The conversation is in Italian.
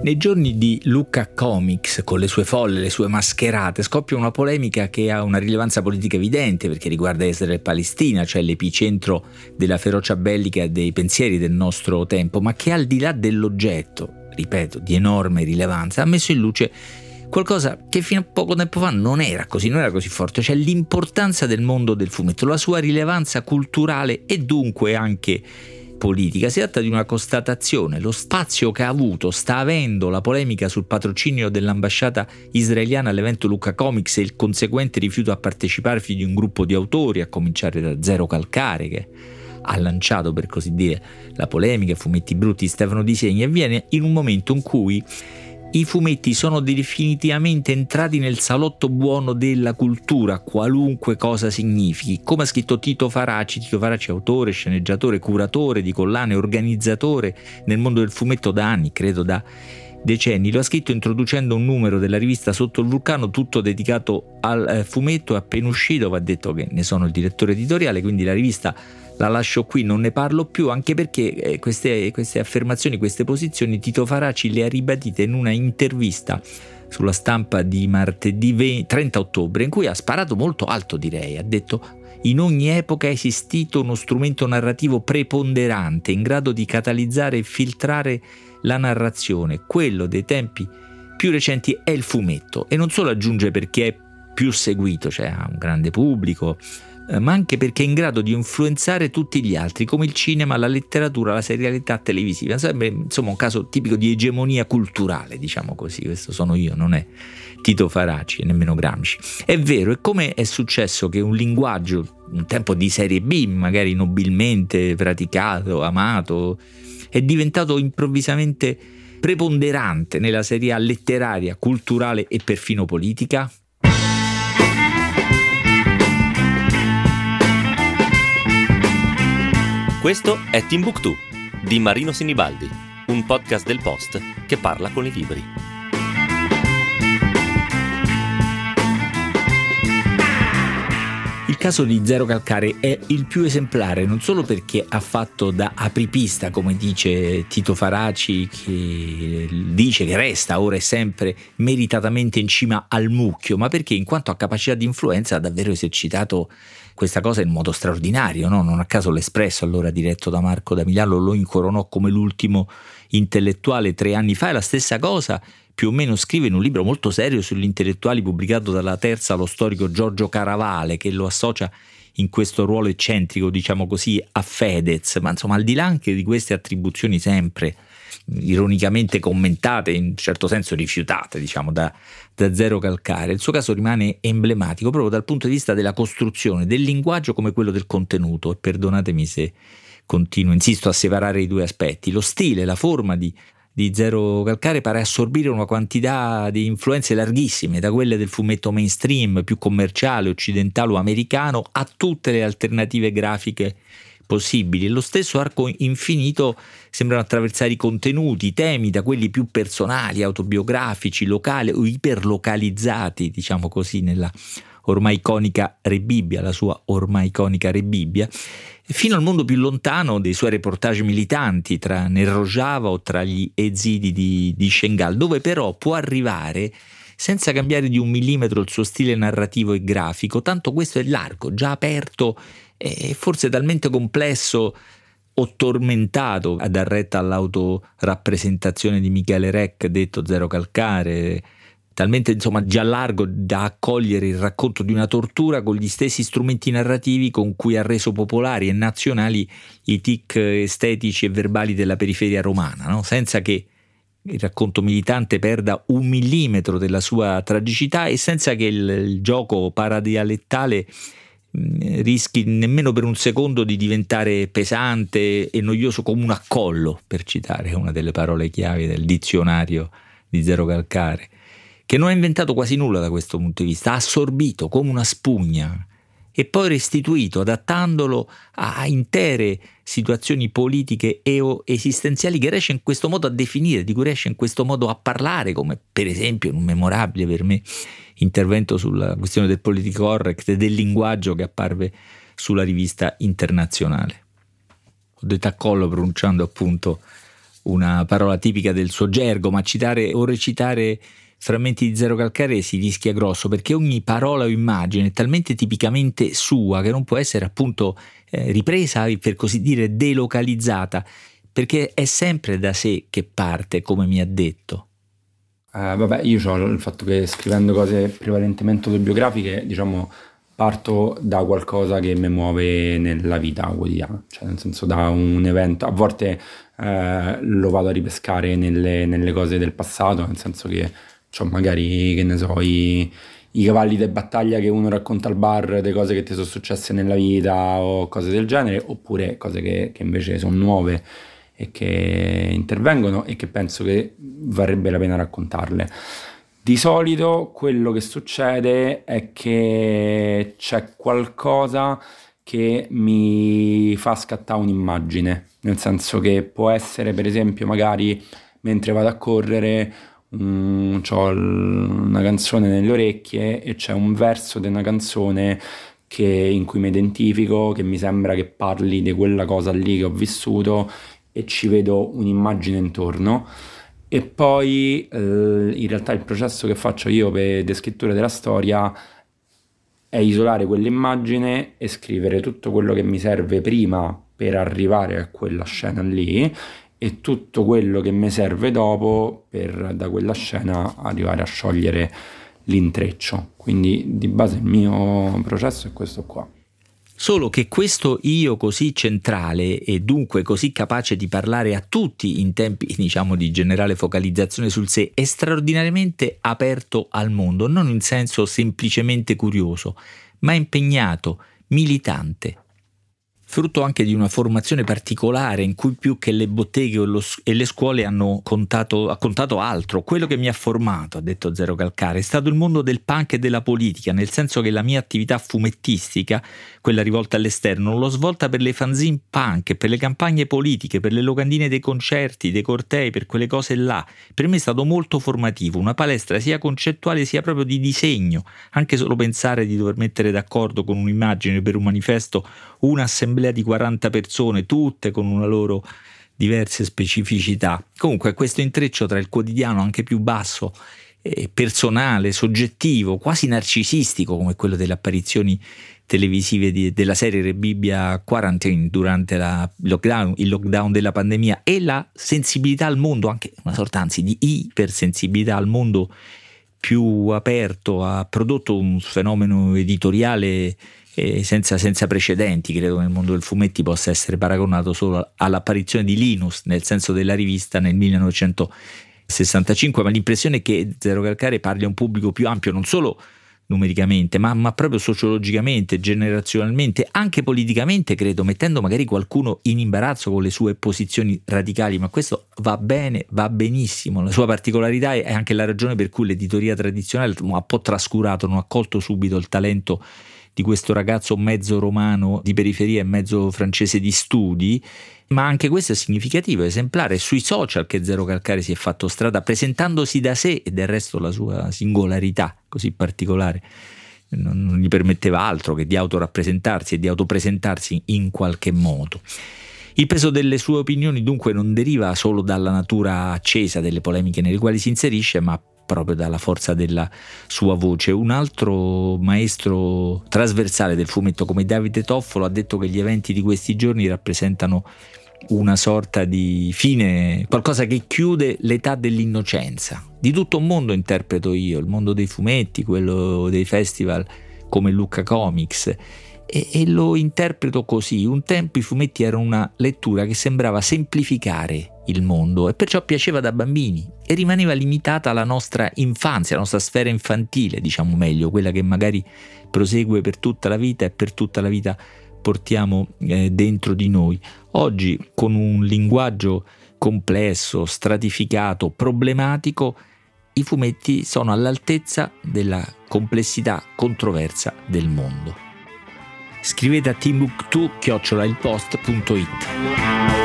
Nei giorni di Lucca Comics, con le sue folle, le sue mascherate, scoppia una polemica che ha una rilevanza politica evidente perché riguarda Israele e Palestina, cioè l'epicentro della ferocia bellica dei pensieri del nostro tempo, ma che al di là dell'oggetto, ripeto, di enorme rilevanza, ha messo in luce qualcosa che fino a poco tempo fa non era così, non era così forte, cioè l'importanza del mondo del fumetto, la sua rilevanza culturale e dunque anche politica, si tratta di una constatazione. Lo spazio che ha avuto, sta avendo la polemica sul patrocinio dell'ambasciata israeliana all'evento Luca Comics e il conseguente rifiuto a parteciparvi di un gruppo di autori, a cominciare da Zero Calcare, che ha lanciato per così dire la polemica, fumetti brutti, Stefano Disegni, avviene in un momento in cui i fumetti sono definitivamente entrati nel salotto buono della cultura, qualunque cosa significhi. Come ha scritto Tito Faraci, Tito Faraci autore, sceneggiatore, curatore di collane, organizzatore nel mondo del fumetto da anni, credo da decenni. Lo ha scritto introducendo un numero della rivista Sotto il vulcano, tutto dedicato al eh, fumetto, è appena uscito, va detto che ne sono il direttore editoriale, quindi la rivista la lascio qui, non ne parlo più, anche perché eh, queste, queste affermazioni, queste posizioni Tito Faraci le ha ribadite in una intervista sulla stampa di martedì 20, 30 ottobre, in cui ha sparato molto alto, direi, ha detto in ogni epoca è esistito uno strumento narrativo preponderante in grado di catalizzare e filtrare la narrazione. Quello dei tempi più recenti è il fumetto e non solo aggiunge perché è più seguito, cioè ha un grande pubblico, ma anche perché è in grado di influenzare tutti gli altri, come il cinema, la letteratura, la serialità televisiva. Insomma un caso tipico di egemonia culturale, diciamo così. Questo sono io, non è Tito Faraci nemmeno Gramsci. È vero, e come è successo che un linguaggio, un tempo di serie B, magari nobilmente praticato, amato, è diventato improvvisamente preponderante nella serie letteraria, culturale e perfino politica? Questo è Timbuktu di Marino Sinibaldi, un podcast del Post che parla con i libri. Il caso di Zero Calcare è il più esemplare non solo perché ha fatto da apripista, come dice Tito Faraci, che dice che resta ora e sempre meritatamente in cima al mucchio, ma perché in quanto a capacità di influenza ha davvero esercitato questa cosa in modo straordinario, no? non a caso l'Espresso, allora diretto da Marco da lo incoronò come l'ultimo intellettuale tre anni fa, e la stessa cosa più o meno scrive in un libro molto serio sugli intellettuali pubblicato dalla terza lo storico Giorgio Caravale che lo associa in questo ruolo eccentrico, diciamo così, a Fedez, ma insomma al di là anche di queste attribuzioni sempre ironicamente commentate, in certo senso rifiutate, diciamo, da, da Zero Calcare, il suo caso rimane emblematico proprio dal punto di vista della costruzione del linguaggio come quello del contenuto. E perdonatemi se continuo, insisto a separare i due aspetti. Lo stile, la forma di, di Zero Calcare pare assorbire una quantità di influenze larghissime, da quelle del fumetto mainstream, più commerciale, occidentale o americano, a tutte le alternative grafiche possibili. Lo stesso arco infinito sembrano attraversare i contenuti, i temi, da quelli più personali, autobiografici, locali o iperlocalizzati, diciamo così, nella ormai iconica Re Bibbia, la sua ormai iconica Re Bibbia, fino al mondo più lontano dei suoi reportage militanti tra nel Rojava o tra gli ezidi di, di Shengal, dove però può arrivare senza cambiare di un millimetro il suo stile narrativo e grafico, tanto questo è largo, già aperto e forse talmente complesso o tormentato a dar retta all'autorappresentazione di Michele Rec, detto Zero Calcare, talmente insomma già largo da accogliere il racconto di una tortura con gli stessi strumenti narrativi con cui ha reso popolari e nazionali i tic estetici e verbali della periferia romana, no? senza che il racconto militante perda un millimetro della sua tragicità e senza che il, il gioco paradialettale rischi nemmeno per un secondo di diventare pesante e noioso come un accollo, per citare una delle parole chiave del dizionario di Zero Calcare, che non ha inventato quasi nulla da questo punto di vista, ha assorbito come una spugna e poi restituito adattandolo a intere situazioni politiche e esistenziali che riesce in questo modo a definire, di cui riesce in questo modo a parlare, come per esempio in un memorabile per me intervento sulla questione del politico correct e del linguaggio che apparve sulla rivista internazionale. Ho detto a collo pronunciando appunto una parola tipica del suo gergo, ma citare o recitare frammenti di Zero Calcare si rischia grosso perché ogni parola o immagine è talmente tipicamente sua che non può essere appunto eh, ripresa, per così dire, delocalizzata, perché è sempre da sé che parte, come mi ha detto. Uh, vabbè, io ho il fatto che scrivendo cose prevalentemente autobiografiche, diciamo, parto da qualcosa che mi muove nella vita quotidiana, cioè nel senso da un evento, a volte eh, lo vado a ripescare nelle, nelle, cose del passato, nel senso che ho magari, che ne so, i, i cavalli di battaglia che uno racconta al bar, le cose che ti sono successe nella vita o cose del genere, oppure cose che, che invece sono nuove e che intervengono e che penso che varrebbe la pena raccontarle. Di solito quello che succede è che c'è qualcosa che mi fa scattare un'immagine, nel senso che può essere per esempio magari mentre vado a correre um, ho una canzone nelle orecchie e c'è un verso di una canzone che, in cui mi identifico, che mi sembra che parli di quella cosa lì che ho vissuto e ci vedo un'immagine intorno. E poi eh, in realtà il processo che faccio io per descrittura della storia è isolare quell'immagine e scrivere tutto quello che mi serve prima per arrivare a quella scena lì e tutto quello che mi serve dopo per da quella scena arrivare a sciogliere l'intreccio. Quindi di base il mio processo è questo qua. Solo che questo io così centrale e dunque così capace di parlare a tutti in tempi diciamo di generale focalizzazione sul sé è straordinariamente aperto al mondo, non in senso semplicemente curioso, ma impegnato, militante, frutto anche di una formazione particolare in cui più che le botteghe e le scuole hanno contato, ha contato altro. Quello che mi ha formato, ha detto Zero Calcare, è stato il mondo del punk e della politica, nel senso che la mia attività fumettistica, quella rivolta all'esterno, l'ho svolta per le fanzine punk, per le campagne politiche, per le locandine dei concerti, dei cortei, per quelle cose là. Per me è stato molto formativo, una palestra sia concettuale sia proprio di disegno, anche solo pensare di dover mettere d'accordo con un'immagine per un manifesto un'assemblea di 40 persone, tutte con una loro diverse specificità. Comunque questo intreccio tra il quotidiano anche più basso, eh, personale, soggettivo, quasi narcisistico come quello delle apparizioni televisive di, della serie Rebibbia Quarantine durante la lockdown, il lockdown della pandemia e la sensibilità al mondo, anche una sorta anzi di ipersensibilità al mondo più aperto, ha prodotto un fenomeno editoriale eh, senza, senza, precedenti, credo nel mondo del fumetti possa essere paragonato solo all'apparizione di Linus nel senso della rivista nel 1965, ma l'impressione è che Zero Calcare parli a un pubblico più ampio, non solo numericamente, ma, ma, proprio sociologicamente, generazionalmente, anche politicamente, credo, mettendo magari qualcuno in imbarazzo con le sue posizioni radicali, ma questo va bene, va benissimo. La sua particolarità è anche la ragione per cui l'editoria tradizionale ha un po' trascurato, non ha colto subito il talento di questo ragazzo mezzo romano di periferia e mezzo francese di studi, ma anche questo è significativo, esemplare, sui social che Zero Calcare si è fatto strada presentandosi da sé e del resto la sua singolarità così particolare non, gli permetteva altro che di autorappresentarsi e di autopresentarsi in qualche modo. Il peso delle sue opinioni dunque non deriva solo dalla natura accesa delle polemiche nelle quali si inserisce, ma proprio dalla forza della sua voce. Un altro maestro trasversale del fumetto come Davide Toffolo ha detto che gli eventi di questi giorni rappresentano una sorta di fine, qualcosa che chiude l'età dell'innocenza. Di tutto un mondo interpreto io, il mondo dei fumetti, quello dei festival come Lucca Comics e, e, lo interpreto così. Un tempo i fumetti erano una lettura che sembrava semplificare il mondo e perciò piaceva da bambini e rimaneva limitata alla nostra infanzia, alla nostra sfera infantile, diciamo meglio, quella che magari prosegue per tutta la vita e per tutta la vita portiamo eh, dentro di noi. Oggi con un linguaggio complesso, stratificato, problematico, i fumetti sono all'altezza della complessità controversa del mondo scrivete a timbuktu-ilpost.it